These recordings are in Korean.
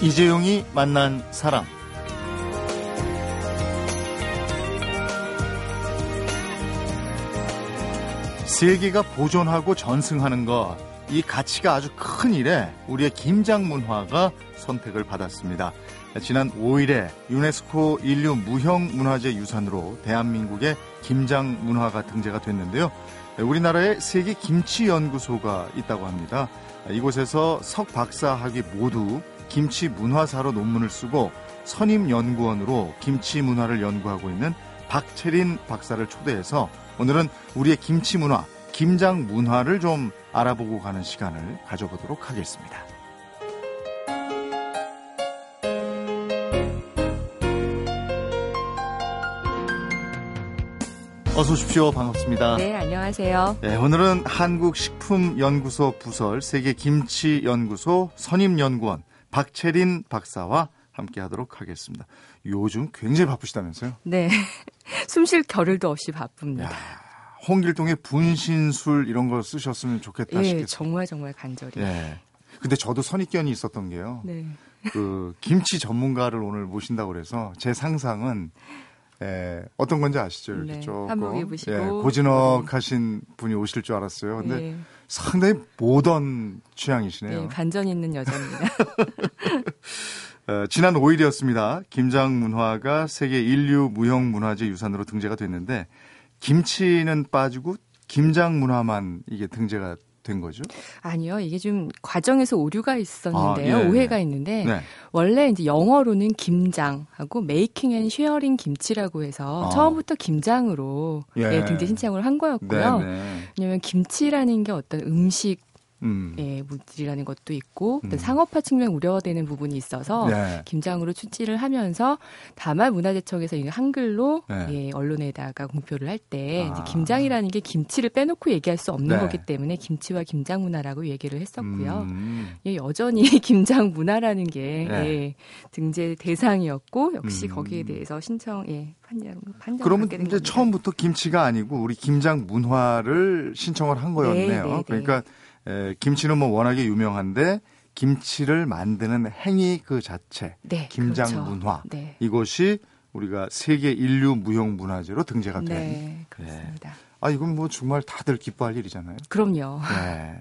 이재용이 만난 사람. 세계가 보존하고 전승하는 것, 이 가치가 아주 큰 일에 우리의 김장 문화가 선택을 받았습니다. 지난 5일에 유네스코 인류 무형 문화재 유산으로 대한민국의 김장 문화가 등재가 됐는데요. 우리나라에 세계 김치 연구소가 있다고 합니다. 이곳에서 석 박사 학위 모두 김치 문화사로 논문을 쓰고 선임 연구원으로 김치 문화를 연구하고 있는 박채린 박사를 초대해서 오늘은 우리의 김치 문화, 김장 문화를 좀 알아보고 가는 시간을 가져보도록 하겠습니다. 어서 오십시오. 반갑습니다. 네, 안녕하세요. 네, 오늘은 한국식품연구소 부설 세계김치연구소 선임연구원 박채린 박사와 함께 하도록 하겠습니다. 요즘 굉장히 바쁘시다면서요? 네. 숨 쉴 겨를도 없이 바쁩니다. 야, 홍길동의 분신술 이런 거 쓰셨으면 좋겠다 예, 싶겠어요. 정말 정말 간절히. 예. 근데 저도 선입견이 있었던 게요. 네. 그 김치 전문가를 오늘 모신다고 그래서 제 상상은 예, 어떤 건지 아시죠? 이렇게 네, 조금. 예, 고즈넉하신 분이 오실 줄 알았어요. 근데 네. 상당히 모던 취향이시네요. 네, 반전 있는 여자입니다. 어, 지난 5일이었습니다. 김장 문화가 세계 인류 무형 문화재 유산으로 등재가 됐는데 김치는 빠지고 김장 문화만 이게 등재가 된 거죠? 아니요. 이게 좀 과정에서 오류가 있었는데요. 아, 예, 오해가 있는데 네. 원래 이제 영어로는 김장하고 making and sharing 김치라고 해서 아. 처음부터 김장으로 예. 예, 등재 신청을 한 거였고요. 네, 네. 왜냐면 김치라는 게 어떤 음식 음. 예, 물질이라는 것도 있고 음. 상업화 측면 우려가 되는 부분이 있어서 네. 김장으로 추진을 하면서 다만 문화재청에서 이 한글로 네. 예, 언론에다가 공표를 할때 아. 김장이라는 게 김치를 빼놓고 얘기할 수 없는 네. 거기 때문에 김치와 김장 문화라고 얘기를 했었고요. 음. 예, 여전히 김장 문화라는 게 네. 예, 등재 대상이었고 역시 음. 거기에 대해서 신청 예, 판정 판정 그러면 이제 겁니다. 처음부터 김치가 아니고 우리 김장 문화를 신청을 한 거였네요. 네, 네, 그러니까 에, 김치는 뭐 워낙에 유명한데 김치를 만드는 행위 그 자체, 네, 김장 그렇죠. 문화 네. 이것이 우리가 세계 인류 무형 문화재로 등재가 된. 네, 그렇습니다. 네. 아 이건 뭐 정말 다들 기뻐할 일이잖아요. 그럼요. 네.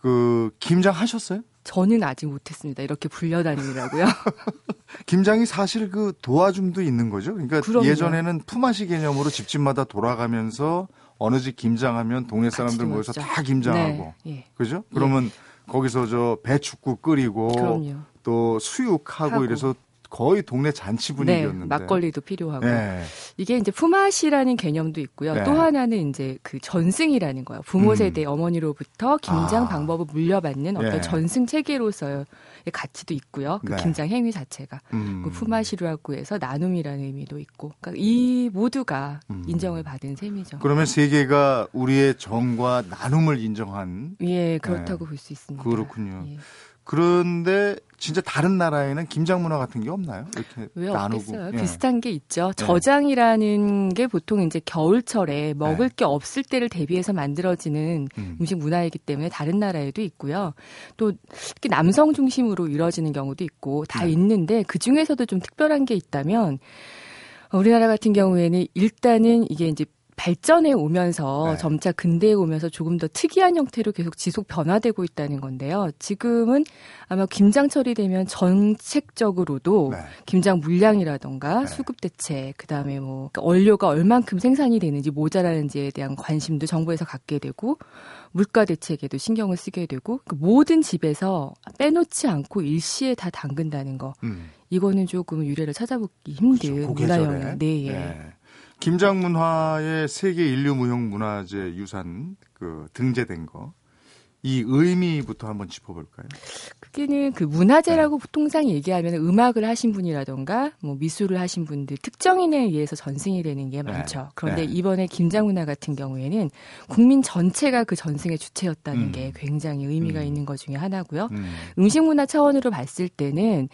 그 김장 하셨어요? 저는 아직 못했습니다. 이렇게 불려다니라고요. 김장이 사실 그 도와줌도 있는 거죠. 그러니까 그럼요. 예전에는 품앗이 개념으로 집집마다 돌아가면서 어느 집 김장하면 동네 사람들 모여서 다 김장하고 네. 예. 그죠? 그러면 예. 거기서 저 배축국 끓이고 그럼요. 또 수육하고 하고. 이래서 거의 동네 잔치 네, 분위기였는데 네, 막걸리도 필요하고 네. 이게 이제 품앗이라는 개념도 있고요. 네. 또 하나는 이제 그 전승이라는 거예요. 부모 세대 음. 어머니로부터 김장 아. 방법을 물려받는 어떤 네. 전승 체계로서의 가치도 있고요. 그 네. 김장 행위 자체가 음. 그 품앗이라고 해서 나눔이라는 의미도 있고 그러니까 이 모두가 음. 인정을 받은 셈이죠. 그러면 세계가 우리의 정과 나눔을 인정한 예 그렇다고 볼 수 있습니다. 그렇군요. 예. 그런데 진짜 다른 나라에는 김장 문화 같은 게 없나요? 이렇게 왜 나누고 없겠어요? 예. 비슷한 게 있죠. 예. 저장이라는 게 보통 이제 겨울철에 먹을 예. 게 없을 때를 대비해서 만들어지는 음. 식 문화이기 때문에 다른 나라에도 있고요. 또 특히 남성 중심으로 이루어지는 경우도 있고 다 네. 있는데 그 중에서도 좀 특별한 게 있다면 우리나라 같은 경우에는 일단은 이게 이제 발전해 오면서 네. 점차 근대에 오면서 조금 더 특이한 형태로 계속 지속 변화되고 있다는 건데요. 지금은 아마 김장 처리되면 정책적으로도 네. 김장 물량이라던가 네. 수급 대책, 그다음에 뭐 원료가 얼만큼 생산이 되는지 모자라는지에 대한 관심도 정부에서 갖게 되고 물가 대책에도 신경을 쓰게 되고 그 모든 집에서 빼놓지 않고 일시에 다 담근다는 거. 음. 이거는 조금 유래를 찾아보기 힘든 그렇죠. 문화 영역. 네. 예. 네. 김장 문화의 세계 인류 무형 문화재 유산 그 등재된 거. 이 의미부터 한번 짚어볼까요? 그게는 그 문화재라고 네. 통상 얘기하면 음악을 하신 분이라던가 뭐 미술을 하신 분들 특정인에 의해서 전승이 되는 게 네. 많죠. 네. 그런데 네. 이번에 김장문화 같은 경우에는 국민 전체가 그 전승의 주체였다는 음. 게 굉장히 의미가 음. 있는 것 중에 하나고요. 음. 식 문화 차원으로 봤을 때는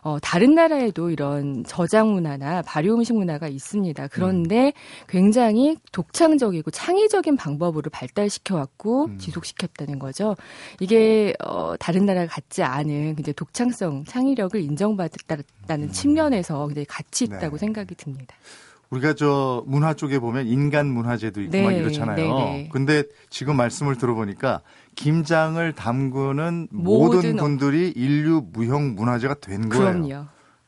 어, 다른 나라에도 이런 저장 문화나 발효 음식 문화가 있습니다. 그런데 음. 굉장히 독창적이고 창의적인 방법으로 발달시켜 왔고 음. 지속시켰다는 거죠. 이게 어, 다른 나라 같지 않은 이제 독창성, 창의력을 인정받았다는 음. 측면에서 굉장히 가치 있다고 네. 생각이 듭니다. 우리가 저 문화 쪽에 보면 인간 문화재도 있고 네, 막 이렇잖아요. 네, 네. 근데 지금 말씀을 들어보니까 김장을 담그는 모든, 모든 분들이 인류 무형 문화재가 된 거예요. 그럼요.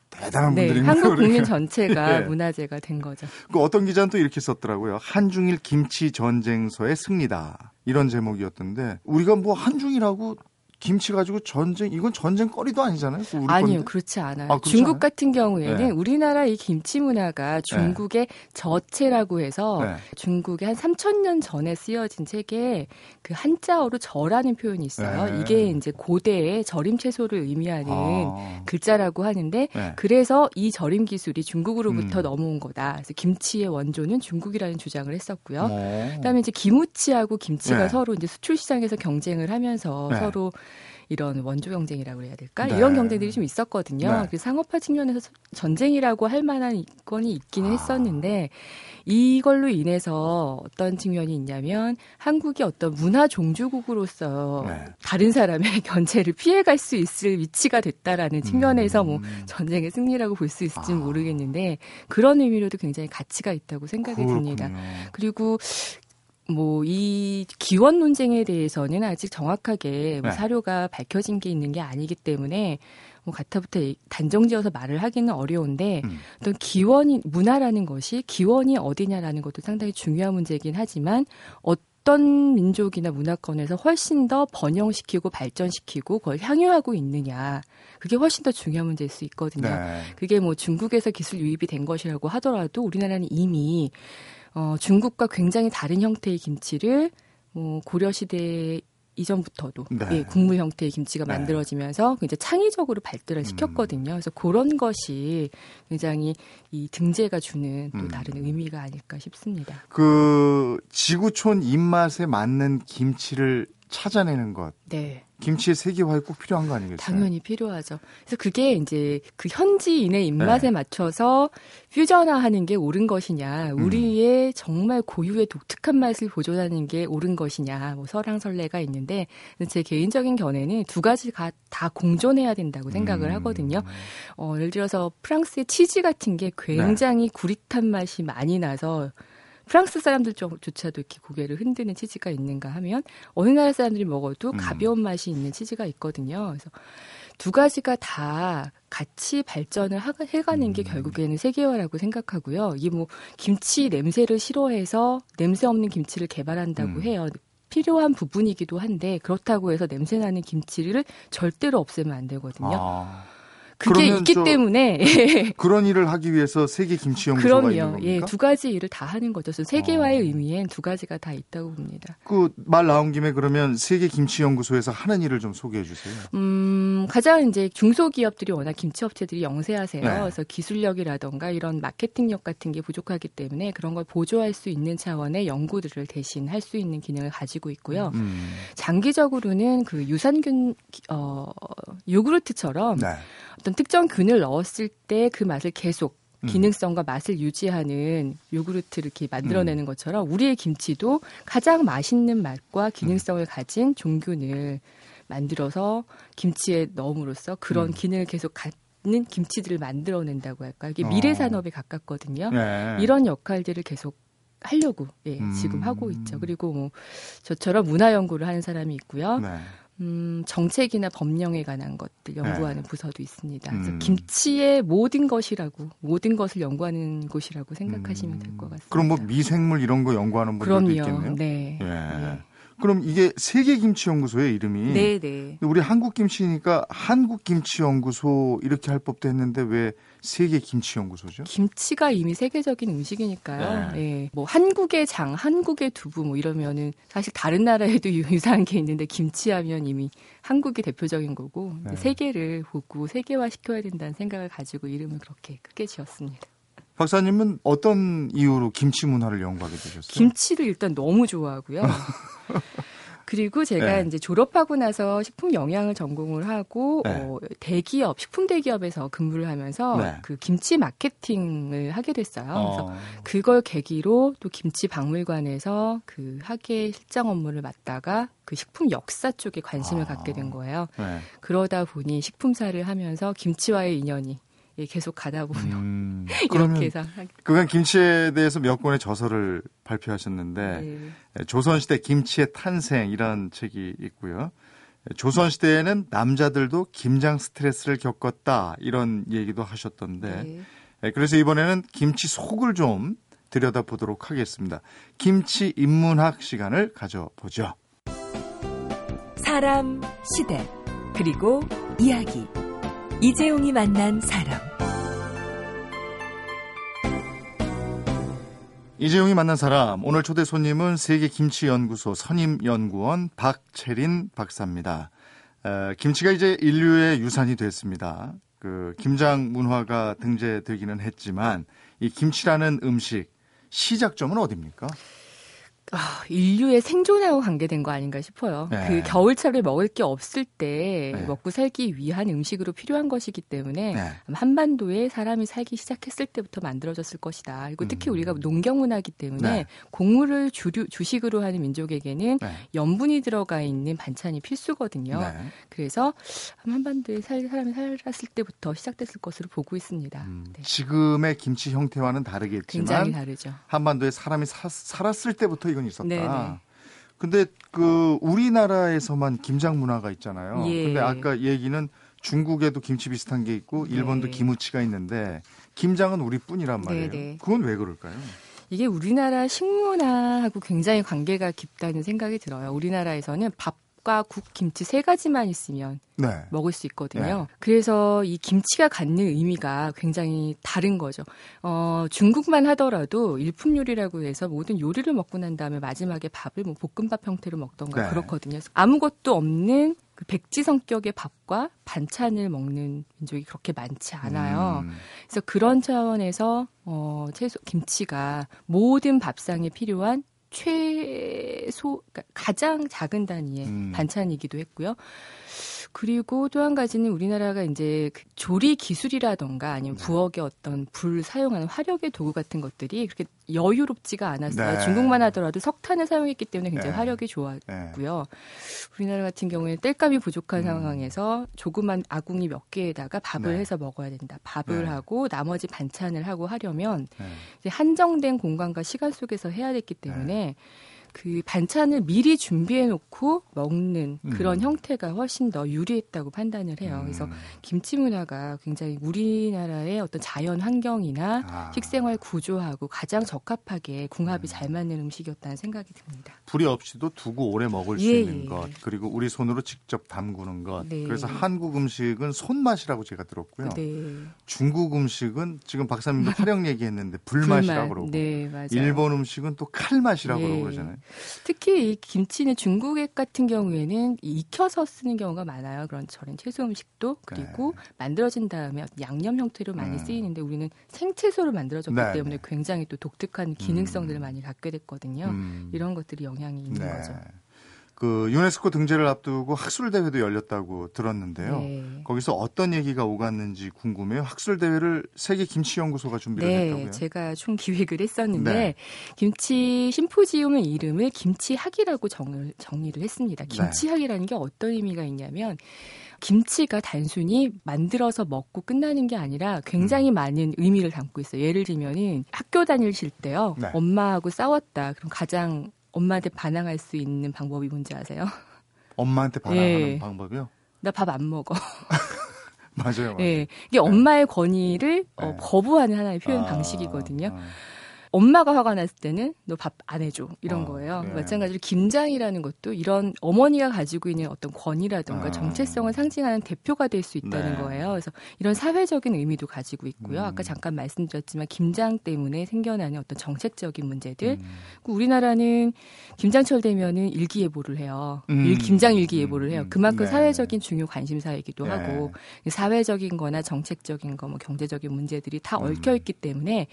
대단한 네, 분들이 한국 국민 전체가 네. 문화재가 된 거죠. 그 어떤 기자는 또 이렇게 썼더라고요. 한중일 김치 전쟁서의 승리다. 이런 제목이었던데 우리가 뭐 한중이라고 김치 가지고 전쟁 이건 전쟁거리도 아니잖아요. 아니요, 건데? 그렇지 않아요. 아, 중국 않아요? 같은 경우에는 네. 우리나라 이 김치 문화가 중국의 네. 저채라고 해서 네. 중국에 한 3천 년 전에 쓰여진 책에 그 한자어로 저라는 표현이 있어요. 네. 이게 이제 고대의 절임 채소를 의미하는 아. 글자라고 하는데 네. 그래서 이 절임 기술이 중국으로부터 음. 넘어온 거다. 그래서 김치의 원조는 중국이라는 주장을 했었고요. 오. 어. 그다음에 이제 기무치하고 김치가 네. 서로 이제 수출 시장에서 경쟁을 하면서 서로 이런 원조 경쟁이라고 해야 될까? 네. 이런 경쟁들이 좀 있었거든요. 네. 그 상업화 측면에서 전쟁이라고 할 만한 건이 있기는 아. 했었는데 이걸로 인해서 어떤 측면이 있냐면 한국이 어떤 문화 종주국으로서 네. 다른 사람의 견제를 피해갈 수 있을 위치가 됐다라는 측면에서 뭐 음. 뭐 전쟁의 승리라고 볼 수 있을지는 아. 모르겠는데 그런 의미로도 굉장히 가치가 있다고 생각이 그렇군요. 듭니다. 그리고 뭐 이 기원 논쟁에 대해서는 아직 정확하게 뭐 네. 사료가 밝혀진 게 있는 게 아니기 때문에 뭐 가타부터 단정지어서 말을 하기는 어려운데 음. 어떤 기원이 문화라는 것이 기원이 어디냐라는 것도 상당히 중요한 문제이긴 하지만 어떤 민족이나 문화권에서 훨씬 더 번영시키고 발전시키고 그걸 향유하고 있느냐 그게 훨씬 더 중요한 문제일 수 있거든요. 네. 그게 뭐 중국에서 기술 유입이 된 것이라고 하더라도 우리나라는 이미 어, 중국과 굉장히 다른 형태의 김치를 뭐 고려 시대 이전부터도 네. 예, 국물 형태의 김치가 네. 만들어지면서 이제 창의적으로 발달을 음. 시켰거든요. 그래서 그런 것이 굉장히 이 등재가 주는 또 음. 다른 의미가 아닐까 싶습니다. 그 지구촌 입맛에 맞는 김치를 찾아내는 것. 네. 김치의 세계화에 꼭 필요한 거 아니겠어요? 당연히 필요하죠. 그래서 그게 이제 그 현지인의 입맛에 네. 맞춰서 퓨전화하는 게 옳은 것이냐, 음. 우리의 정말 고유의 독특한 맛을 보존하는 게 옳은 것이냐, 뭐 설랑설레가 있는데 제 개인적인 견해는 두 가지가 다 공존해야 된다고 생각을 음. 하거든요. 어, 예를 들어서 프랑스의 치즈 같은 게 굉장히 네. 구릿한 맛이 많이 나서 프랑스 사람들조차도 이렇게 고개를 흔드는 치즈가 있는가 하면 어느 나라 사람들이 먹어도 음. 가벼운 맛이 있는 치즈가 있거든요. 그래서 두 가지가 다 같이 발전을 하, 해가는 게 음. 결국에는 세계화라고 생각하고요. 이게 뭐 김치 냄새를 싫어해서 냄새 없는 김치를 개발한다고 음. 해요. 필요한 부분이기도 한데 그렇다고 해서 냄새 나는 김치를 절대로 없애면 안 되거든요. 아. 그게 있기 때문에 그런 일을 하기 위해서 세계 김치 연구소가 그럼요. 있는 겁니까? 예, 두 가지 일을 다 하는 거죠. 그래서 세계화의 어. 의미엔 두 가지가 다 있다고 봅니다. 그 말 나온 김에 그러면 세계 김치 연구소에서 하는 일을 좀 소개해 주세요. 음, 가장 이제 중소기업들이 워낙 김치 업체들이 영세하세요. 네. 그래서 기술력이라던가 이런 마케팅력 같은 게 부족하기 때문에 그런 걸 보조할 수 있는 차원의 연구들을 대신 할 수 있는 기능을 가지고 있고요. 음. 장기적으로는 그 유산균 어 요구르트처럼 네. 어떤 특정 균을 넣었을 때 그 맛을 계속 음. 기능성과 맛을 유지하는 요구르트를 이렇게 만들어내는 음. 것처럼 우리의 김치도 가장 맛있는 맛과 기능성을 가진 종균을 만들어서 김치에 넣음으로써 그런 음. 기능을 계속 갖는 김치들을 만들어낸다고 할까 이게 미래 어. 산업에 가깝거든요. 네. 이런 역할들을 계속 하려고 예, 지금 하고 있죠. 그리고 뭐 저처럼 문화 연구를 하는 사람이 있고요. 네. 음, 정책이나 법령에 관한 것들 연구하는 네. 부서도 있습니다. 그래서 음. 김치의 모든 것이라고 모든 것을 연구하는 곳이라고 생각하시면 될것 음. 같습니다. 그럼 뭐 미생물 이런 거 연구하는 분들도 그럼요. 있겠네요. 네. 예. 네. 그럼 이게 세계 김치 연구소의 이름이 네, 네. 우리 한국 김치니까 한국 김치 연구소 이렇게 할 법도 했는데 왜 세계 김치 연구소죠? 김치가 이미 세계적인 음식이니까요. 네. 네. 뭐 한국의 장, 한국의 두부 뭐 이러면은 사실 다른 나라에도 유사한 게 있는데 김치하면 이미 한국이 대표적인 거고 네. 세계를 보고 세계화 시켜야 된다는 생각을 가지고 이름을 그렇게 크게 지었습니다. 박사님은 어떤 이유로 김치 문화를 연구하게 되셨어요? 김치를 일단 너무 좋아하고요. 그리고 제가 네. 이제 졸업하고 나서 식품 영양을 전공을 하고 네. 어, 대기업 식품 대기업에서 근무를 하면서 네. 그 김치 마케팅을 하게 됐어요. 어. 그래서 그걸 계기로 또 김치 박물관에서 그 학예 실장 업무를 맡다가 그 식품 역사 쪽에 관심을 아. 갖게 된 거예요. 네. 그러다 보니 식품사를 하면서 김치와의 인연이 예, 계속 가다 보면 음, 이렇게 해서 그간 김치에 대해서 몇 권의 저서를 발표하셨는데 네. 예, 조선시대 김치의 탄생 이런 책이 있고요. 예, 조선시대에는 남자들도 김장 스트레스를 겪었다 이런 얘기도 하셨던데 네. 그래서 이번에는 김치 속을 좀 들여다보도록 하겠습니다. 김치 인문학 시간을 가져보죠. 사람, 시대, 그리고 이야기. 이재용이 만난 사람. 이재용이 만난 사람 오늘 초대 손님은 세계 김치 연구소 선임 연구원 박채린 박사입니다. 에, 김치가 이제 인류의 유산이 됐습니다. 그 김장 문화가 등재되기는 했지만 이 김치라는 음식 시작점은 어디입니까? 아, 인류의 생존하고 관계된 거 아닌가 싶어요. 네. 그 겨울철에 먹을 게 없을 때 네. 먹고 살기 위한 음식으로 필요한 것이기 때문에 네. 한반도에 사람이 살기 시작했을 때부터 만들어졌을 것이다. 그리고 특히 음. 우리가 농경 문화이기 때문에 네. 곡물을 주류, 주식으로 하는 민족에게는 네. 염분이 들어가 있는 반찬이 필수거든요. 네. 그래서 한반도에 살, 사람이 살았을 때부터 시작됐을 것으로 보고 있습니다. 음, 지금의 김치 형태와는 다르겠지만 굉장히 다르죠. 한반도에 사람이 사, 살았을 때부터 이건 있었다. 네네. 근데 그 우리나라에서만 김장 문화가 있잖아요. 예. 근데 아까 얘기는 중국에도 김치 비슷한 게 있고 일본도 네. 기무치가 있는데 김장은 우리뿐이란 말이에요. 네네. 그건 왜 그럴까요? 이게 우리나라 식문화하고 굉장히 관계가 깊다는 생각이 들어요. 우리나라에서는 밥 밥과 국, 김치 세 가지만 있으면 네. 먹을 수 있거든요. 네. 그래서 이 김치가 갖는 의미가 굉장히 다른 거죠. 어, 중국만 하더라도 일품 요리라고 해서 모든 요리를 먹고 난 다음에 마지막에 밥을 뭐 볶음밥 형태로 먹던가 네. 그렇거든요. 아무것도 없는 그 백지 성격의 밥과 반찬을 먹는 민족이 그렇게 많지 않아요. 음. 그래서 그런 차원에서 어, 채소 김치가 모든 밥상에 필요한 최소 그러니까 가장 작은 단위의 음. 반찬이기도 했고요. 그리고 또 한 가지는 우리나라가 이제 그 조리 기술이라던가 아니면 네. 부엌의 어떤 불 사용하는 화력의 도구 같은 것들이 그렇게 여유롭지가 않았어요. 네. 중국만 하더라도 석탄을 사용했기 때문에 굉장히 네. 화력이 좋았고요. 네. 우리나라 같은 경우에는 땔감이 부족한 음. 상황에서 조그만 아궁이 몇 개에다가 밥을 네. 해서 먹어야 된다. 밥을 네. 하고 나머지 반찬을 하고 하려면 한정된 공간과 시간 속에서 해야 됐기 때문에 그 반찬을 미리 준비해 놓고 먹는 그런 음. 형태가 훨씬 더 유리했다고 판단을 해요. 음. 그래서 김치 문화가 굉장히 우리나라의 어떤 자연 환경이나 아. 식생활 구조하고 가장 적합하게 궁합이 음. 잘 맞는 음식이었다는 생각이 듭니다. 불이 없이도 두고 오래 먹을 수 예, 있는 예. 것 그리고 우리 손으로 직접 담그는 것 네. 그래서 한국 음식은 손맛이라고 제가 들었고요. 네. 중국 음식은 지금 박사님도 화력 얘기했는데 불맛이라고 그러고 네, 일본 음식은 또 칼맛이라고 예. 그러잖아요. 특히 이 김치는 중국액 같은 경우에는 익혀서 쓰는 경우가 많아요. 그런 저런 채소 음식도 그리고 네. 만들어진 다음에 양념 형태로 많이 음. 쓰이는데 우리는 생채소로 만들어졌기 네. 때문에 굉장히 또 독특한 기능성들을 음. 많이 갖게 됐거든요. 음. 이런 것들이 영향이 있는 네. 거죠. 그 유네스코 등재를 앞두고 학술 대회도 열렸다고 들었는데요. 네. 거기서 어떤 얘기가 오갔는지 궁금해요. 학술 대회를 세계 김치 연구소가 준비를 네, 했다고요? 제가 총 기획을 했었는데 네. 김치 심포지움의 이름을 김치학이라고 정을, 정의를 했습니다. 네. 김치학이라는 게 어떤 의미가 있냐면 김치가 단순히 만들어서 먹고 끝나는 게 아니라 굉장히 음. 많은 의미를 담고 있어요. 예를 들면은 학교 다니실 때요. 네. 엄마하고 싸웠다. 그럼 가장 엄마한테 반항할 수 있는 방법이 뭔지 아세요? 엄마한테 반항하는 예. 방법이요? 나 밥 안 먹어. 맞아요, 맞아요. 예. 이게 엄마의 권위를 어, 네. 어, 거부하는 하나의 표현 아, 방식이거든요. 아. 엄마가 화가 났을 때는 너 밥 안 해줘 이런 어, 거예요. 예. 마찬가지로 김장이라는 것도 이런 어머니가 가지고 있는 어떤 권위라든가 아. 정체성을 상징하는 대표가 될 수 있다는 네. 거예요. 그래서 이런 사회적인 의미도 가지고 있고요. 음. 아까 잠깐 말씀드렸지만 김장 때문에 생겨나는 어떤 정책적인 문제들. 음. 우리나라는 김장철 되면은 일기예보를 해요. 음. 김장 일기예보를 해요. 음. 그만큼 네. 사회적인 중요 관심사이기도 네. 하고 사회적인 거나 정책적인 거, 뭐 경제적인 문제들이 다 얽혀 있기 때문에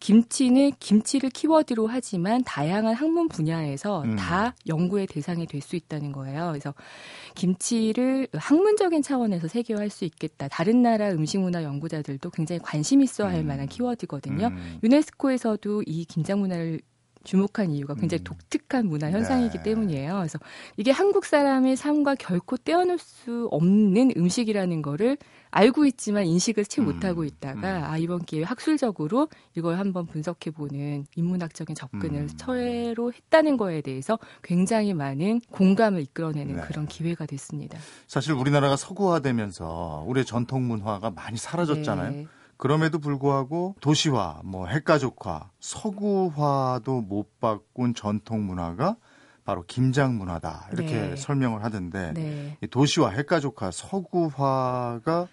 김치는 김치를 키워드로 하지만 다양한 학문 분야에서 음. 다 연구의 대상이 될 수 있다는 거예요. 그래서 김치를 학문적인 차원에서 세계화할 수 있겠다. 다른 나라 음식문화 연구자들도 굉장히 관심 있어 할 음. 만한 키워드거든요. 음. 유네스코에서도 이 김장 문화를 주목한 이유가 굉장히 음. 독특한 문화 현상이기 네. 때문이에요. 그래서 이게 한국 사람의 삶과 결코 떼어놓을 수 없는 음식이라는 거를 알고 있지만 인식을 채 음. 못하고 있다가 음. 아 이번 기회에 학술적으로 이걸 한번 분석해 보는 인문학적인 접근을 음. 처로 했다는 거에 대해서 굉장히 많은 공감을 이끌어내는 네. 그런 기회가 됐습니다. 사실 우리나라가 서구화되면서 우리의 전통 문화가 많이 사라졌잖아요. 네. 그럼에도 불구하고 도시화, 뭐 핵가족화, 서구화도 못 바꾼 전통 문화가 바로 김장 문화다 이렇게 네. 설명을 하던데 네. 도시화, 핵가족화, 서구화가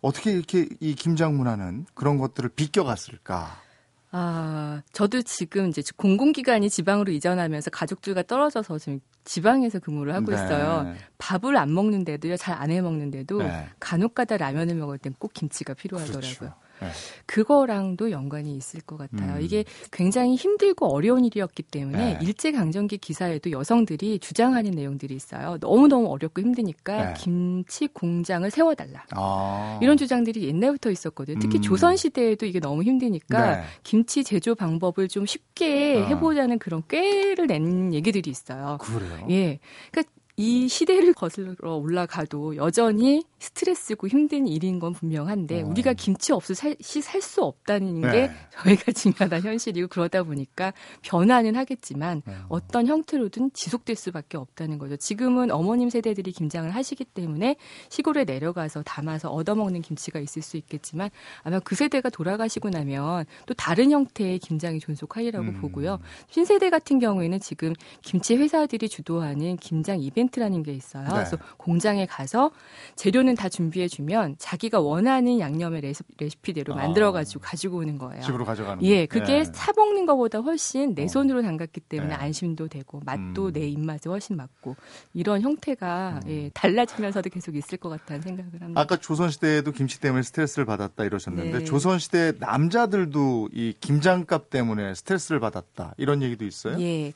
어떻게 이렇게 이 김장 문화는 그런 것들을 비껴갔을까? 아, 저도 지금 이제 공공기관이 지방으로 이전하면서 가족들과 떨어져서 지금 지방에서 근무를 하고 네. 있어요. 밥을 안 먹는데도요, 잘 안 해 먹는데도 네. 간혹가다 라면을 먹을 땐 꼭 김치가 필요하더라고요. 그렇죠. 네. 그거랑도 연관이 있을 것 같아요. 음. 이게 굉장히 힘들고 어려운 일이었기 때문에 네. 일제 강점기 기사에도 여성들이 주장하는 내용들이 있어요. 너무 너무 어렵고 힘드니까 네. 김치 공장을 세워달라. 아. 이런 주장들이 옛날부터 있었거든요. 특히 음. 조선 시대에도 이게 너무 힘드니까 네. 김치 제조 방법을 좀 쉽게 아. 해보자는 그런 꾀를 낸 얘기들이 있어요. 그래요? 예. 그러니까 이 시대를 거슬러 올라가도 여전히 스트레스고 힘든 일인 건 분명한데 어. 우리가 김치 없이 살 수 없다는 네. 게 저희가 직면한 현실이고 그러다 보니까 변화는 하겠지만 어. 어떤 형태로든 지속될 수밖에 없다는 거죠. 지금은 어머님 세대들이 김장을 하시기 때문에 시골에 내려가서 담아서 얻어먹는 김치가 있을 수 있겠지만 아마 그 세대가 돌아가시고 나면 또 다른 형태의 김장이 존속하리라고 음. 보고요. 신세대 같은 경우에는 지금 김치 회사들이 주도하는 김장 이벤트 라는 게 있어요. 네. 그래서 공장에 가서 재료는 다 준비해 주면 자기가 원하는 양념의 레시피, 대로 만들어 가지고 아. 가지고 오는 거예요. 집으로 가져가는. 예, 그게 예. 사 먹는 것보다 훨씬 내 어. 손으로 담갔기 때문에 예. 안심도 되고 맛도 음. 내 입맛에 훨씬 맞고 이런 형태가 음. 예, 달라지면서도 계속 있을 것 같다는 생각을 합니다. 아까 조선 시대에도 김치 때문에 스트레스를 받았다 이러셨는데 네. 조선 시대 남자들도 이 김장값 때문에 스트레스를 받았다 이런 얘기도 있어요? 예.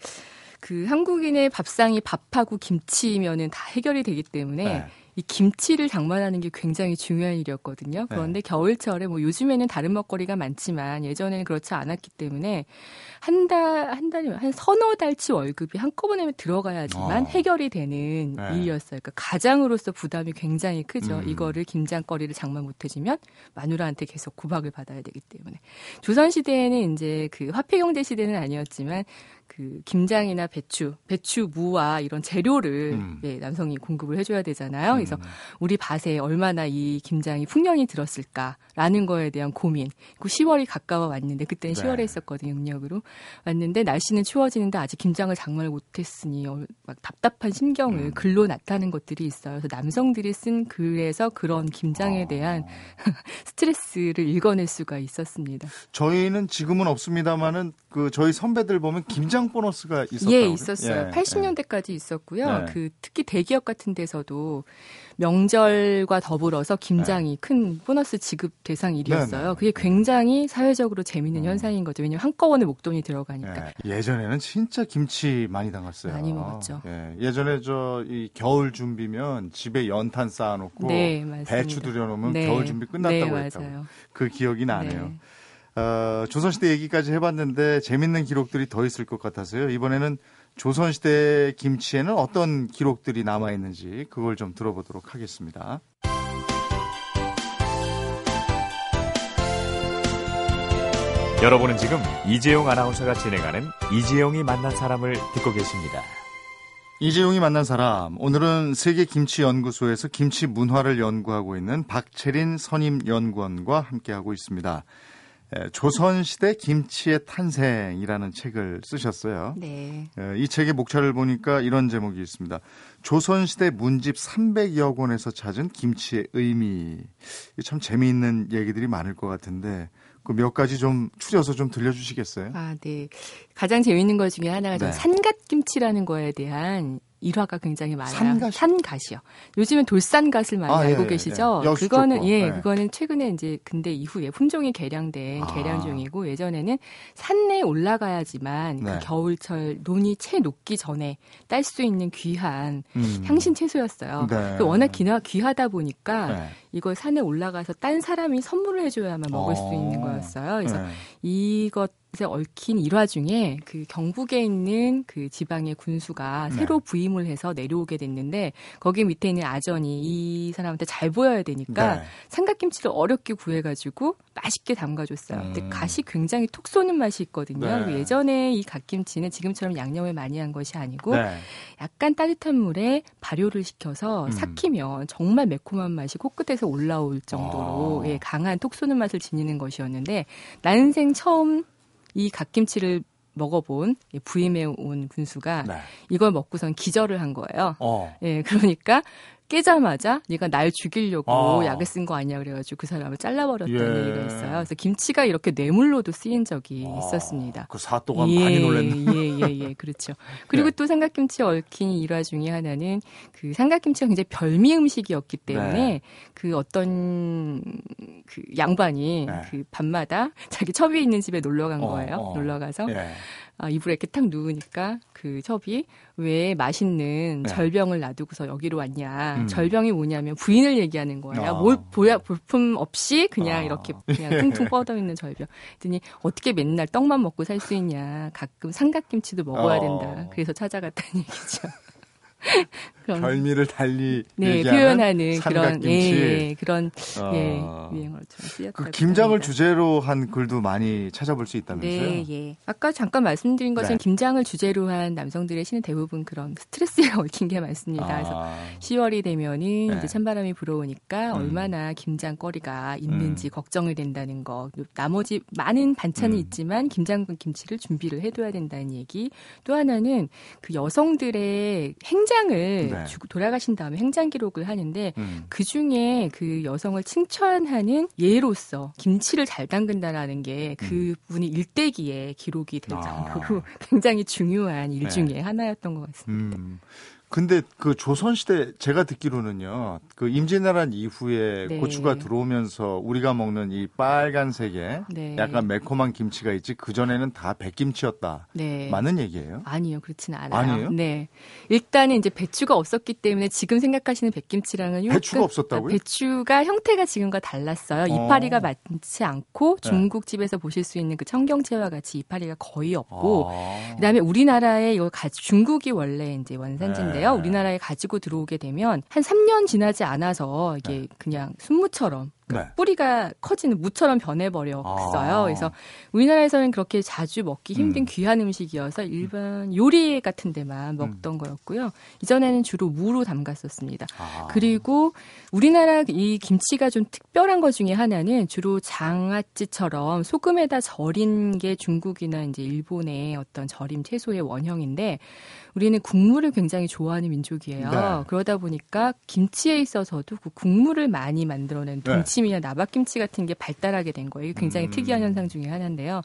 그 한국인의 밥상이 밥하고 김치면은 다 해결이 되기 때문에 네. 이 김치를 장만하는 게 굉장히 중요한 일이었거든요. 네. 그런데 네. 겨울철에 뭐 요즘에는 다른 먹거리가 많지만 예전에는 그렇지 않았기 때문에 한 달, 한 달이면 한 서너 달치 월급이 한꺼번에 들어가야지만 어. 해결이 되는 네. 일이었어요. 그러니까 가장으로서 부담이 굉장히 크죠. 음. 이거를 김장거리를 장만 못해주면 마누라한테 계속 구박을 받아야 되기 때문에. 조선시대에는 이제 그 화폐경제 시대는 아니었지만 그 김장이나 배추, 배추 무와 이런 재료를 음. 예, 남성이 공급을 해줘야 되잖아요. 그래서 음. 우리 밭에 얼마나 이 김장이 풍년이 들었을까라는 거에 대한 고민. 그 10월이 가까워 왔는데 그때는 네. 10월에 했었거든요, 음력으로 왔는데 날씨는 추워지는데 아직 김장을 장만을 못했으니 막 답답한 심경을 음. 글로 나타낸 것들이 있어요. 그래서 남성들이 쓴 글에서 그런 김장에 아. 대한 스트레스를 읽어낼 수가 있었습니다. 저희는 지금은 없습니다만은 그 저희 선배들 보면 김장 시장 보너스가 있었다고 예, 있었어요. 예, 80년대까지 예. 있었고요. 네. 그 특히 대기업 같은 데서도 명절과 더불어서 김장이 네. 큰 보너스 지급 대상 일이었어요. 네, 네. 그게 굉장히 사회적으로 재밌는 음. 현상인 거죠. 왜냐하면 한꺼번에 목돈이 들어가니까. 예. 예전에는 진짜 김치 많이 담갔어요. 많이 먹었죠. 예. 전에 저 이 겨울 준비면 집에 연탄 쌓아놓고 네, 배추 들여놓으면 네. 겨울 준비 끝났다고 네, 했다고. 그 기억이 나네요. 네. 어, 조선시대 얘기까지 해봤는데 재밌는 기록들이 더 있을 것 같아서요. 이번에는 조선시대 김치에는 어떤 기록들이 남아있는지 그걸 좀 들어보도록 하겠습니다. 여러분은 지금 이재용 아나운서가 진행하는 이재용이 만난 사람을 듣고 계십니다. 이재용이 만난 사람, 오늘은 세계김치연구소에서 김치 문화를 연구하고 있는 박채린 선임연구원과 함께하고 있습니다. 조선시대 김치의 탄생이라는 책을 쓰셨어요. 네. 이 책의 목차를 보니까 이런 제목이 있습니다. 조선시대 문집 300여 권에서 찾은 김치의 의미. 참 재미있는 얘기들이 많을 것 같은데 그몇 가지 좀 추려서 좀 들려주시겠어요? 아, 네. 가장 재미있는 것 중에 하나가 네. 산갓김치라는 거에 대한 일화가 굉장히 많아요. 산갓이? 산갓이요. 요즘은 돌산갓을 많이 아, 알고 예, 계시죠? 예. 그거는 쪽 거. 예, 예. 그거는 최근에 이제 근대 이후에 품종이 개량된 아. 개량 중이고 예전에는 산내에 올라가야지만 네. 그 겨울철 논이 채 녹기 전에 딸 수 있는 귀한 음. 향신 채소였어요. 네. 그 워낙 귀하, 귀하다 보니까 네. 이걸 산에 올라가서 딴 사람이 선물을 해줘야만 먹을 수 있는 어. 거였어요. 그래서 네. 이것 에 얽힌 일화 중에 그 경북에 있는 그 지방의 군수가 네. 새로 부임을 해서 내려오게 됐는데 거기 밑에 있는 아전이 이 사람한테 잘 보여야 되니까 네. 삼각김치를 어렵게 구해가지고 맛있게 담가줬어요. 음. 근데 갓이 굉장히 톡 쏘는 맛이 있거든요. 네. 그리고 예전에 이 갓김치는 지금처럼 양념을 많이 한 것이 아니고 네. 약간 따뜻한 물에 발효를 시켜서 음. 삭히면 정말 매콤한 맛이 코끝에서 올라올 정도로 아. 예, 강한 톡 쏘는 맛을 지니는 것이었는데 난생 처음 이 갓김치를 먹어본 이 부임해 온 군수가 네. 이걸 먹고선 기절을 한 거예요. 어. 예, 그러니까 깨자마자 네가 날 죽이려고 아. 약을 쓴 거 아니야 그래가지고 그 사람을 잘라버렸다는 예. 얘기가 있어요. 그래서 김치가 이렇게 뇌물로도 쓰인 적이 아, 있었습니다. 그 사또가 많이 놀랐네. 예, 예, 예, 그렇죠. 그리고 네. 또 삼각김치에 얽힌 일화 중에 하나는 그 삼각김치가 굉장히 별미 음식이었기 때문에 네. 그 어떤 그 양반이 네. 그 밤마다 자기 첩이 있는 집에 놀러 간 어, 거예요. 어. 놀러 가서 예. 아, 이불에 이렇게 탁 누우니까 그 첩이 왜 맛있는 네. 절병을 놔두고서 여기로 왔냐. 음. 절병이 뭐냐면 부인을 얘기하는 거예요. 아. 뭘 보야 볼품 없이 그냥 아. 이렇게 그냥 퉁퉁 뻗어 있는 절병. 그랬더니 어떻게 맨날 떡만 먹고 살 수 있냐. 가끔 삼각김치도 먹어야 어. 된다. 그래서 찾아갔다는 얘기죠. 별미를 달리 네, 표현하는 그런. 예, 예, 그런 어. 예, 유행어처럼 쓰였다고 그 김장을 합니다. 주제로 한 글도 많이 찾아볼 수 있다면서요? 네, 예. 아까 잠깐 말씀드린 것처럼 네. 김장을 주제로 한 남성들의 시는 대부분 그런 스트레스에 얽힌 게 많습니다. 그래서 아, 10월이 되면은 네. 이제 찬바람이 불어오니까 음. 얼마나 김장거리가 있는지 음. 걱정이 된다는 거. 나머지 많은 반찬은 음. 있지만 김장군 김치를 준비를 해둬야 된다는 얘기. 또 하나는 그 여성들의 행장을 네. 주- 돌아가신 다음에 행장 기록을 하는데 음. 그 중에 그 여성을 칭찬하는 예로서 김치를 잘 담근다라는 게 그분이 일대기에 기록이 될 음. 아. 정도로 굉장히 중요한 일 네. 중에 하나였던 것 같습니다. 음. 근데 그 조선시대 제가 듣기로는요, 그 임진왜란 이후에 네. 고추가 들어오면서 우리가 먹는 이 빨간색의 네. 약간 매콤한 김치가 있지, 그 전에는 다 백김치였다. 네. 맞는 얘기예요? 아니요, 그렇지는 않아요. 아니에요? 네. 일단은 이제 배추가 없었기 때문에 지금 생각하시는 백김치랑은 배추가 없었다고요? 배추가 형태가 지금과 달랐어요. 어. 이파리가 많지 않고 네. 중국집에서 보실 수 있는 그 청경채와 같이 이파리가 거의 없고 아. 그다음에 우리나라에 이거 가 중국이 원래 이제 원산지인데요. 네. 우리나라에 가지고 들어오게 되면 한 3년 지나지 않아서 이게 그냥 순무처럼 그 네. 뿌리가 커지는 무처럼 변해버렸어요. 아. 그래서 우리나라에서는 그렇게 자주 먹기 힘든 음. 귀한 음식이어서 일반 요리 같은 데만 먹던 거였고요. 이전에는 주로 무로 담갔었습니다. 아. 그리고 우리나라 이 김치가 좀 특별한 것 중에 하나는 주로 장아찌처럼 소금에다 절인 게 중국이나 이제 일본의 어떤 절임 채소의 원형인데 우리는 국물을 굉장히 좋아하는 민족이에요. 네. 그러다 보니까 김치에 있어서도 그 국물을 많이 만들어낸 네. 동치미나 나박김치 같은 게 발달하게 된 거예요. 굉장히 음. 특이한 현상 중에 하나인데요.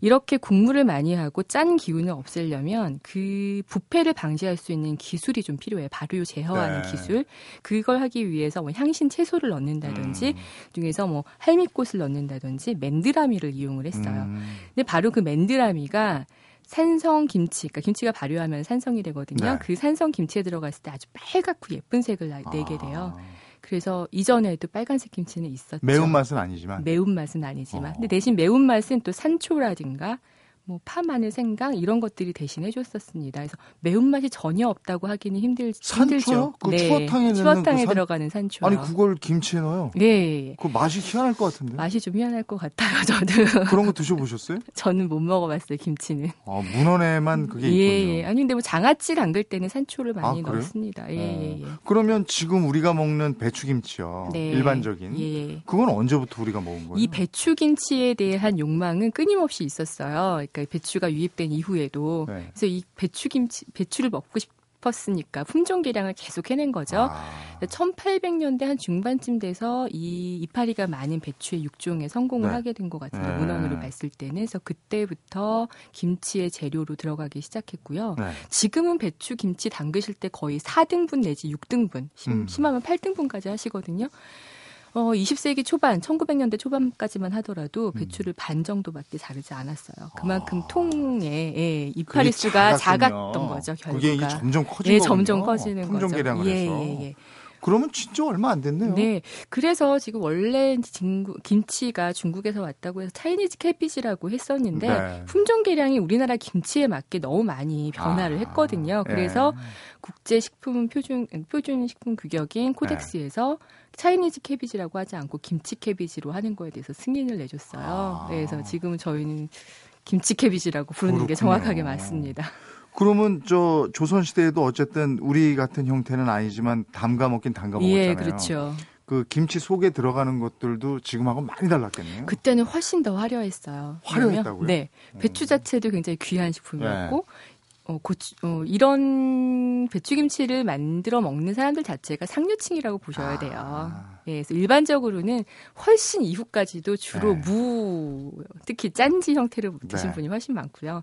이렇게 국물을 많이 하고 짠 기운을 없애려면 그 부패를 방지할 수 있는 기술이 좀 필요해요. 발효 제어하는 네. 기술. 그걸 하기 위해서 뭐 향신 채소를 넣는다든지 음. 중에서 뭐 할미꽃을 넣는다든지 맨드라미를 이용을 했어요. 음. 근데 바로 그 맨드라미가 산성 김치, 그러니까 김치가 발효하면 산성이 되거든요. 네. 그 산성 김치에 들어갔을 때 아주 빨갛고 예쁜 색을 나- 내게 돼요. 아. 그래서 이전에도 빨간색 김치는 있었죠. 매운맛은 아니지만. 매운맛은 아니지만. 어. 근데 대신 매운맛은 또 산초라든가 뭐 파, 마늘, 생강 이런 것들이 대신 해 줬었습니다. 그래서 매운맛이 전혀 없다고 하기는 힘들, 산초요? 힘들죠. 그 추어탕에 넣는 추어탕에 그 산- 들어가는 산초. 아니, 그걸 김치에 넣어요? 예, 예, 예. 그 맛이 희한할 것 같은데. 맛이 좀 희한할 것 같아요, 저도. 그런 거 드셔보셨어요? 저는 못 먹어봤어요, 김치는. 아, 문헌에만 그게 있군요. 예, 예. 아니, 근데 뭐 장아찌 담글 때는 산초를 많이 아? 넣습니다. 예, 예, 예. 그러면 지금 우리가 먹는 배추김치요. 네. 일반적인. 예. 그건 언제부터 우리가 먹은 거예요? 이 배추김치에 대한 욕망은 끊임없이 있었어요. 그러니까 배추가 유입된 이후에도. 네. 그래서 이 배추 김치, 배추를 먹고 싶었으니까 품종 개량을 계속 해낸 거죠. 아. 1800년대 한 중반쯤 돼서 이 이파리가 많은 배추의 육종에 성공을 네. 하게 된 것 같은데 네. 문헌으로 봤을 때는 그래서 그때부터 김치의 재료로 들어가기 시작했고요. 네. 지금은 배추 김치 담그실 때 거의 4등분 내지 6등분, 심, 음. 심하면 8등분까지 하시거든요. 어, 20세기 초반, 1900년대 초반까지만 하더라도 음. 배추를 음. 반 정도밖에 자르지 않았어요. 그만큼 아. 통에 예, 이파리 수가 작았던 거죠. 결과가. 그게 점점 커지는 예, 점점 커지는 거죠. 개량을 예, 해서. 예, 예. 그러면 진짜 얼마 안 됐네요. 네. 그래서 지금 원래 중국, 김치가 중국에서 왔다고 해서 차이니즈 캐핏이라고 했었는데 네. 품종 개량이 우리나라 김치에 맞게 너무 많이 변화를 아, 했거든요. 그래서 네. 국제 식품 표준 표준 식품 규격인 코덱스에서 네. Chinese cabbage라고 하지 않고 김치 cabbage로 하는 거에 대해서 승인을 내줬어요. 아. 그래서 지금 저희는 김치 cabbage라고 부르는 그렇군요. 게 정확하게 맞습니다. 그러면 저 조선 시대에도 어쨌든 우리 같은 형태는 아니지만 담가 먹긴 담가 먹었잖아요. 예, 그렇죠. 그 김치 속에 들어가는 것들도 지금하고 많이 달랐겠네요. 그때는 훨씬 더 화려했어요. 화려했다고요? 네. 배추 자체도 굉장히 귀한 식품이었고 네. 어, 고추, 어, 이런 배추김치를 만들어 먹는 사람들 자체가 상류층이라고 보셔야 돼요. 아. 예, 그래서 일반적으로는 훨씬 이후까지도 주로 네. 무, 특히 짠지 형태를 드신 네. 분이 훨씬 많고요.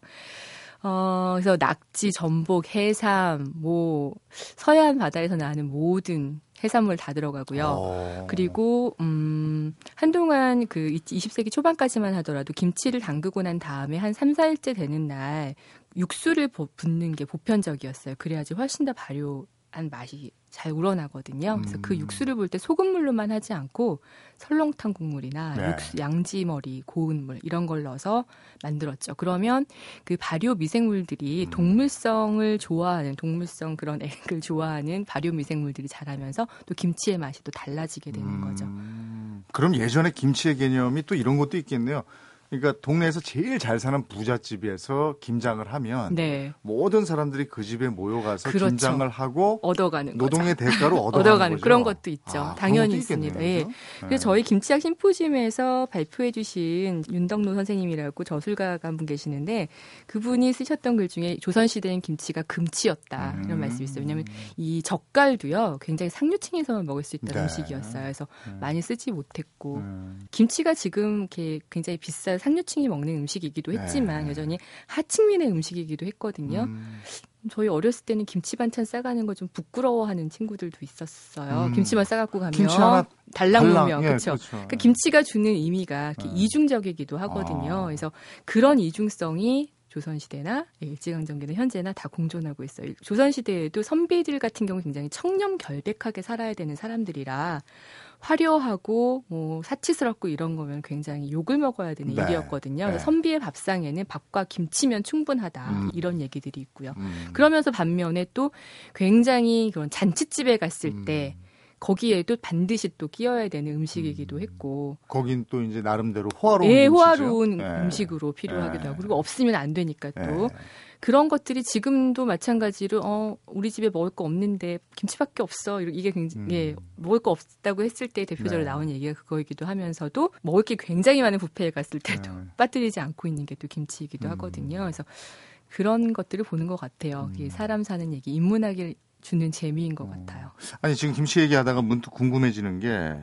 어, 그래서 낙지, 전복, 해삼, 뭐, 서해안 바다에서 나는 모든 해산물 다 들어가고요. 오. 어. 그리고 음 한동안 그 20세기 초반까지만 하더라도 김치를 담그고 난 다음에 한 3, 4일째 되는 날 육수를 붓는 게 보편적이었어요. 그래야지 훨씬 더 발효한 맛이 잘 우러나거든요. 그래서 그 음. 그 육수를 볼 때 소금물로만 하지 않고 설렁탕 국물이나 네. 육수, 양지머리, 고운 물 이런 걸 넣어서 만들었죠. 그러면 그 발효 미생물들이 음. 동물성을 좋아하는 동물성 그런 액을 좋아하는 발효 미생물들이 자라면서 또 김치의 맛이 또 달라지게 되는 음. 거죠. 그럼 예전에 김치의 개념이 또 이런 것도 있겠네요. 그러니까 동네에서 제일 잘 사는 부잣집에서 김장을 하면 네. 모든 사람들이 그 집에 모여가서 그렇죠. 김장을 하고 얻어가는 노동의 거죠. 대가로 얻어가는, 얻어가는 그런 것도 있죠. 아, 당연히 있습니다. 예. 네. 그래서 저희 김치학 심포지움에서 발표해주신 윤덕노 선생님이라고 저술가가 한 분 계시는데 그분이 쓰셨던 글 중에 조선 시대엔 김치가 금치였다 음. 이런 말씀이 있어요. 왜냐하면 이 젓갈도요 굉장히 상류층에서만 먹을 수 있던 네. 음식이었어요. 그래서 음. 많이 쓰지 못했고 음. 김치가 지금 이렇게 굉장히 비싼 상류층이 먹는 음식이기도 했지만 네. 여전히 하층민의 음식이기도 했거든요. 음. 저희 어렸을 때는 김치 반찬 싸가는 거 좀 부끄러워하는 친구들도 있었어요. 음. 김치만 싸갖고 가면 김치 달랑 예, 그렇죠. 그러니까 김치가 주는 의미가 네. 이중적이기도 하거든요. 아. 그래서 그런 이중성이 조선시대나 일제강점기나 현재나 다 공존하고 있어요. 조선시대에도 선비들 같은 경우 굉장히 청렴 결백하게 살아야 되는 사람들이라 화려하고 뭐 사치스럽고 이런 거면 굉장히 욕을 먹어야 되는 네. 일이었거든요. 네. 선비의 밥상에는 밥과 김치면 충분하다 음. 이런 얘기들이 있고요. 음. 그러면서 반면에 또 굉장히 그런 잔치집에 갔을 음. 때 거기에도 반드시 또 끼어야 되는 음식이기도 음. 했고. 거긴 또 이제 나름대로 호화로운 예, 호화로운 네. 음식으로 필요하기도 네. 하고 그리고 없으면 안 되니까 또 네. 그런 것들이 지금도 마찬가지로 어 우리 집에 먹을 거 없는데 김치밖에 없어 이게 굉장히 음. 예 먹을 거 없다고 했을 때 대표적으로 네. 나온 얘기가 그거이기도 하면서도 먹을 게 굉장히 많은 부페에 갔을 때도 네. 빠뜨리지 않고 있는 게 또 김치이기도 음. 하거든요. 그래서 그런 것들을 보는 것 같아요. 음. 사람 사는 얘기, 인문학을 주는 재미인 것 어. 같아요. 아니 지금 김치 얘기하다가 문득 궁금해지는 게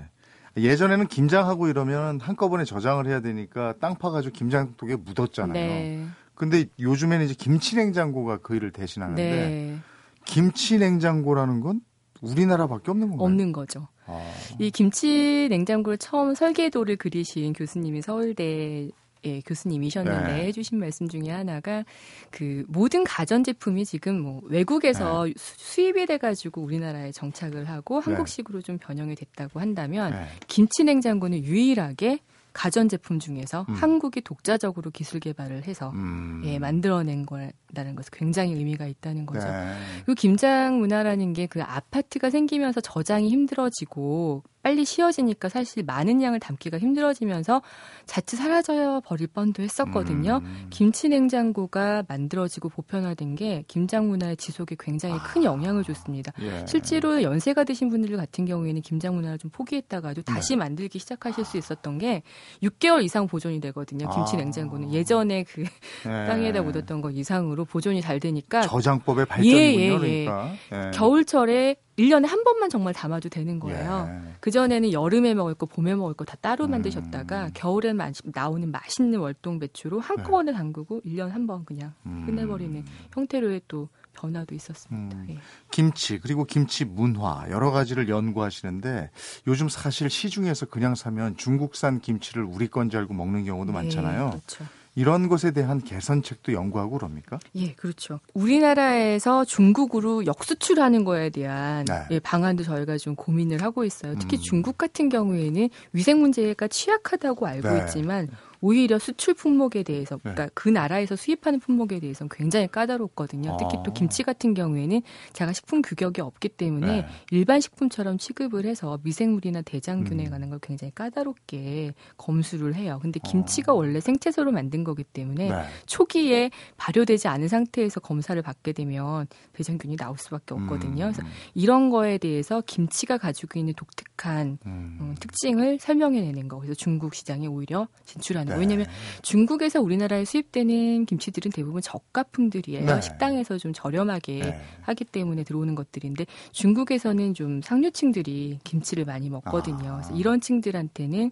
예전에는 김장하고 이러면 한꺼번에 저장을 해야 되니까 땅 파가지고 김장독에 묻었잖아요. 네. 근데 요즘에는 이제 김치 냉장고가 그 일을 대신하는데 네. 김치 냉장고라는 건 우리나라밖에 없는 건가요? 없는 거죠. 아. 이 김치 냉장고를 처음 설계도를 그리신 교수님이 서울대 예, 교수님이셨는데 네. 해주신 말씀 중에 하나가 그 모든 가전 제품이 지금 뭐 외국에서 네. 수입이 돼가지고 우리나라에 정착을 하고 네. 한국식으로 좀 변형이 됐다고 한다면 네. 김치 냉장고는 유일하게 가전제품 중에서 음. 한국이 독자적으로 기술 개발을 해서 음. 예, 만들어낸 거라는 것은 굉장히 의미가 있다는 거죠. 네. 그리고 김장 문화라는 게 그 아파트가 생기면서 저장이 힘들어지고 빨리 쉬어지니까 사실 많은 양을 담기가 힘들어지면서 자칫 사라져 버릴 뻔도 했었거든요. 음. 김치 냉장고가 만들어지고 보편화된 게 김장 문화의 지속에 굉장히 큰 영향을 줬습니다. 예. 실제로 연세가 드신 분들 같은 경우에는 김장 문화를 좀 포기했다가도 다시 네. 만들기 시작하실 수 있었던 게 6개월 이상 보존이 되거든요. 김치 아. 냉장고는 예전에 그 예. 땅에다 묻었던 거 이상으로 보존이 잘 되니까 저장법의 발전이군요. 예, 예, 예. 그러니까. 예. 겨울철에 1년에 한 번만 정말 담아도 되는 거예요. 예. 그전에는 여름에 먹을 거, 봄에 먹을 거 다 따로 음. 만드셨다가 겨울에 나오는 맛있는 월동 배추로 한꺼번에 네. 담그고 1년 한 번 그냥 음. 끝내버리는 형태로의 또 변화도 있었습니다. 음. 예. 김치 그리고 김치 문화 여러 가지를 연구하시는데 요즘 사실 시중에서 그냥 사면 중국산 김치를 우리 건지 알고 먹는 경우도 네, 많잖아요. 그렇죠. 이런 것에 대한 개선책도 연구하고 그럽니까? 예, 그렇죠. 우리나라에서 중국으로 역수출하는 거에 대한 네. 예, 방안도 저희가 좀 고민을 하고 있어요. 특히 음. 중국 같은 경우에는 위생 문제가 취약하다고 알고 네. 있지만 오히려 수출 품목에 대해서 네. 그러니까 네. 그 나라에서 수입하는 품목에 대해서는 굉장히 까다롭거든요. 특히 또 아. 김치 같은 경우에는 자가 식품 규격이 없기 때문에 네. 일반 식품처럼 취급을 해서 미생물이나 대장균에 음. 관한 걸 굉장히 까다롭게 검수를 해요. 근데 김치가 어. 원래 생채소로 만든 거기 때문에 네. 초기에 발효되지 않은 상태에서 검사를 받게 되면 대장균이 나올 수밖에 없거든요. 음. 그래서 이런 거에 대해서 김치가 가지고 있는 독특한 음. 어, 특징을 설명해내는 거. 그래서 중국 시장에 오히려 진출하는 네. 왜냐하면 중국에서 우리나라에 수입되는 김치들은 대부분 저가품들이에요. 네. 식당에서 좀 저렴하게 네. 하기 때문에 들어오는 것들인데 중국에서는 좀 상류층들이 김치를 많이 먹거든요. 아. 그래서 이런 층들한테는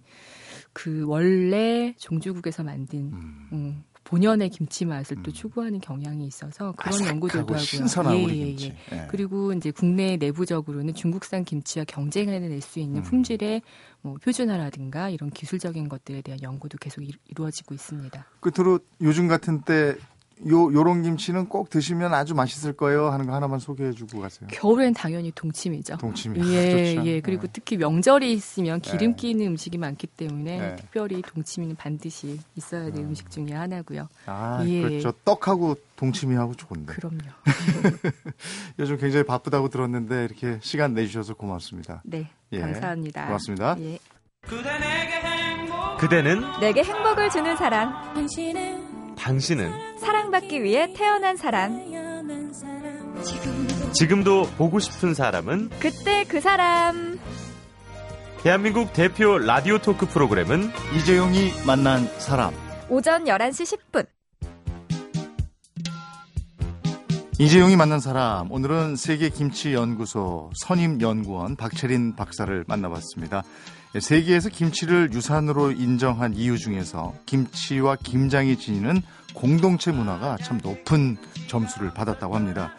그 원래 종주국에서 만든 음. 음, 본연의 김치 맛을 음. 또 추구하는 경향이 있어서 그런 연구들도 하고요. 신선한 예, 예, 김치. 예, 예. 그리고 이제 국내 내부적으로는 중국산 김치와 경쟁해낼 수 있는 음. 품질의 뭐 표준화라든가 이런 기술적인 것들에 대한 연구도 계속 이루어지고 있습니다. 끝으로 요즘 같은 때 요, 요런 김치는 꼭 드시면 아주 맛있을 거예요 하는 거 하나만 소개해 주고 가세요. 겨울엔 당연히 동치미죠. 동치미. 예, 좋죠. 예. 그리고 네. 특히 명절이 있으면 기름 끼는 네. 음식이 많기 때문에 네. 특별히 동치미는 반드시 있어야 될 음. 식 중에 하나고요. 아, 예. 그렇죠. 떡하고 동치미하고 좋은데. 그럼요. 요즘 굉장히 바쁘다고 들었는데 이렇게 시간 내 주셔서 고맙습니다. 네. 예. 감사합니다. 고맙습니다. 예. 그대는 내게 행복을 주는 사람. 당신은 당신은 사랑받기 위해 태어난 사람. 지금도 보고 싶은 사람은 그때 그 사람. 대한민국 대표 라디오 토크 프로그램은 이재용이 만난 사람. 오전 11시 10분. 이재용이 만난 사람. 오늘은 세계김치연구소 선임연구원 박채린 박사를 만나봤습니다. 세계에서 김치를 유산으로 인정한 이유 중에서 김치와 김장이 지니는 공동체 문화가 참 높은 점수를 받았다고 합니다.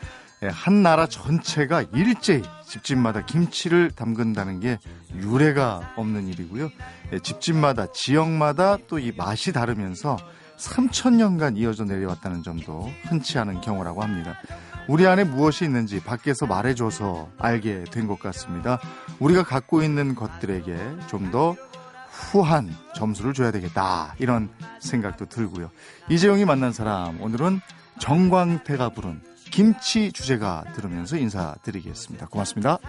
예, 한 나라 전체가 일제히 집집마다 김치를 담근다는 게 유례가 없는 일이고요. 예, 집집마다 지역마다 또 이 맛이 다르면서 3천년간 이어져 내려왔다는 점도 흔치 않은 경우라고 합니다. 우리 안에 무엇이 있는지 밖에서 말해줘서 알게 된 것 같습니다. 우리가 갖고 있는 것들에게 좀 더 후한 점수를 줘야 되겠다. 이런 생각도 들고요. 이재용이 만난 사람, 오늘은 정광태가 부른 김치 주제가 들으면서 인사드리겠습니다. 고맙습니다.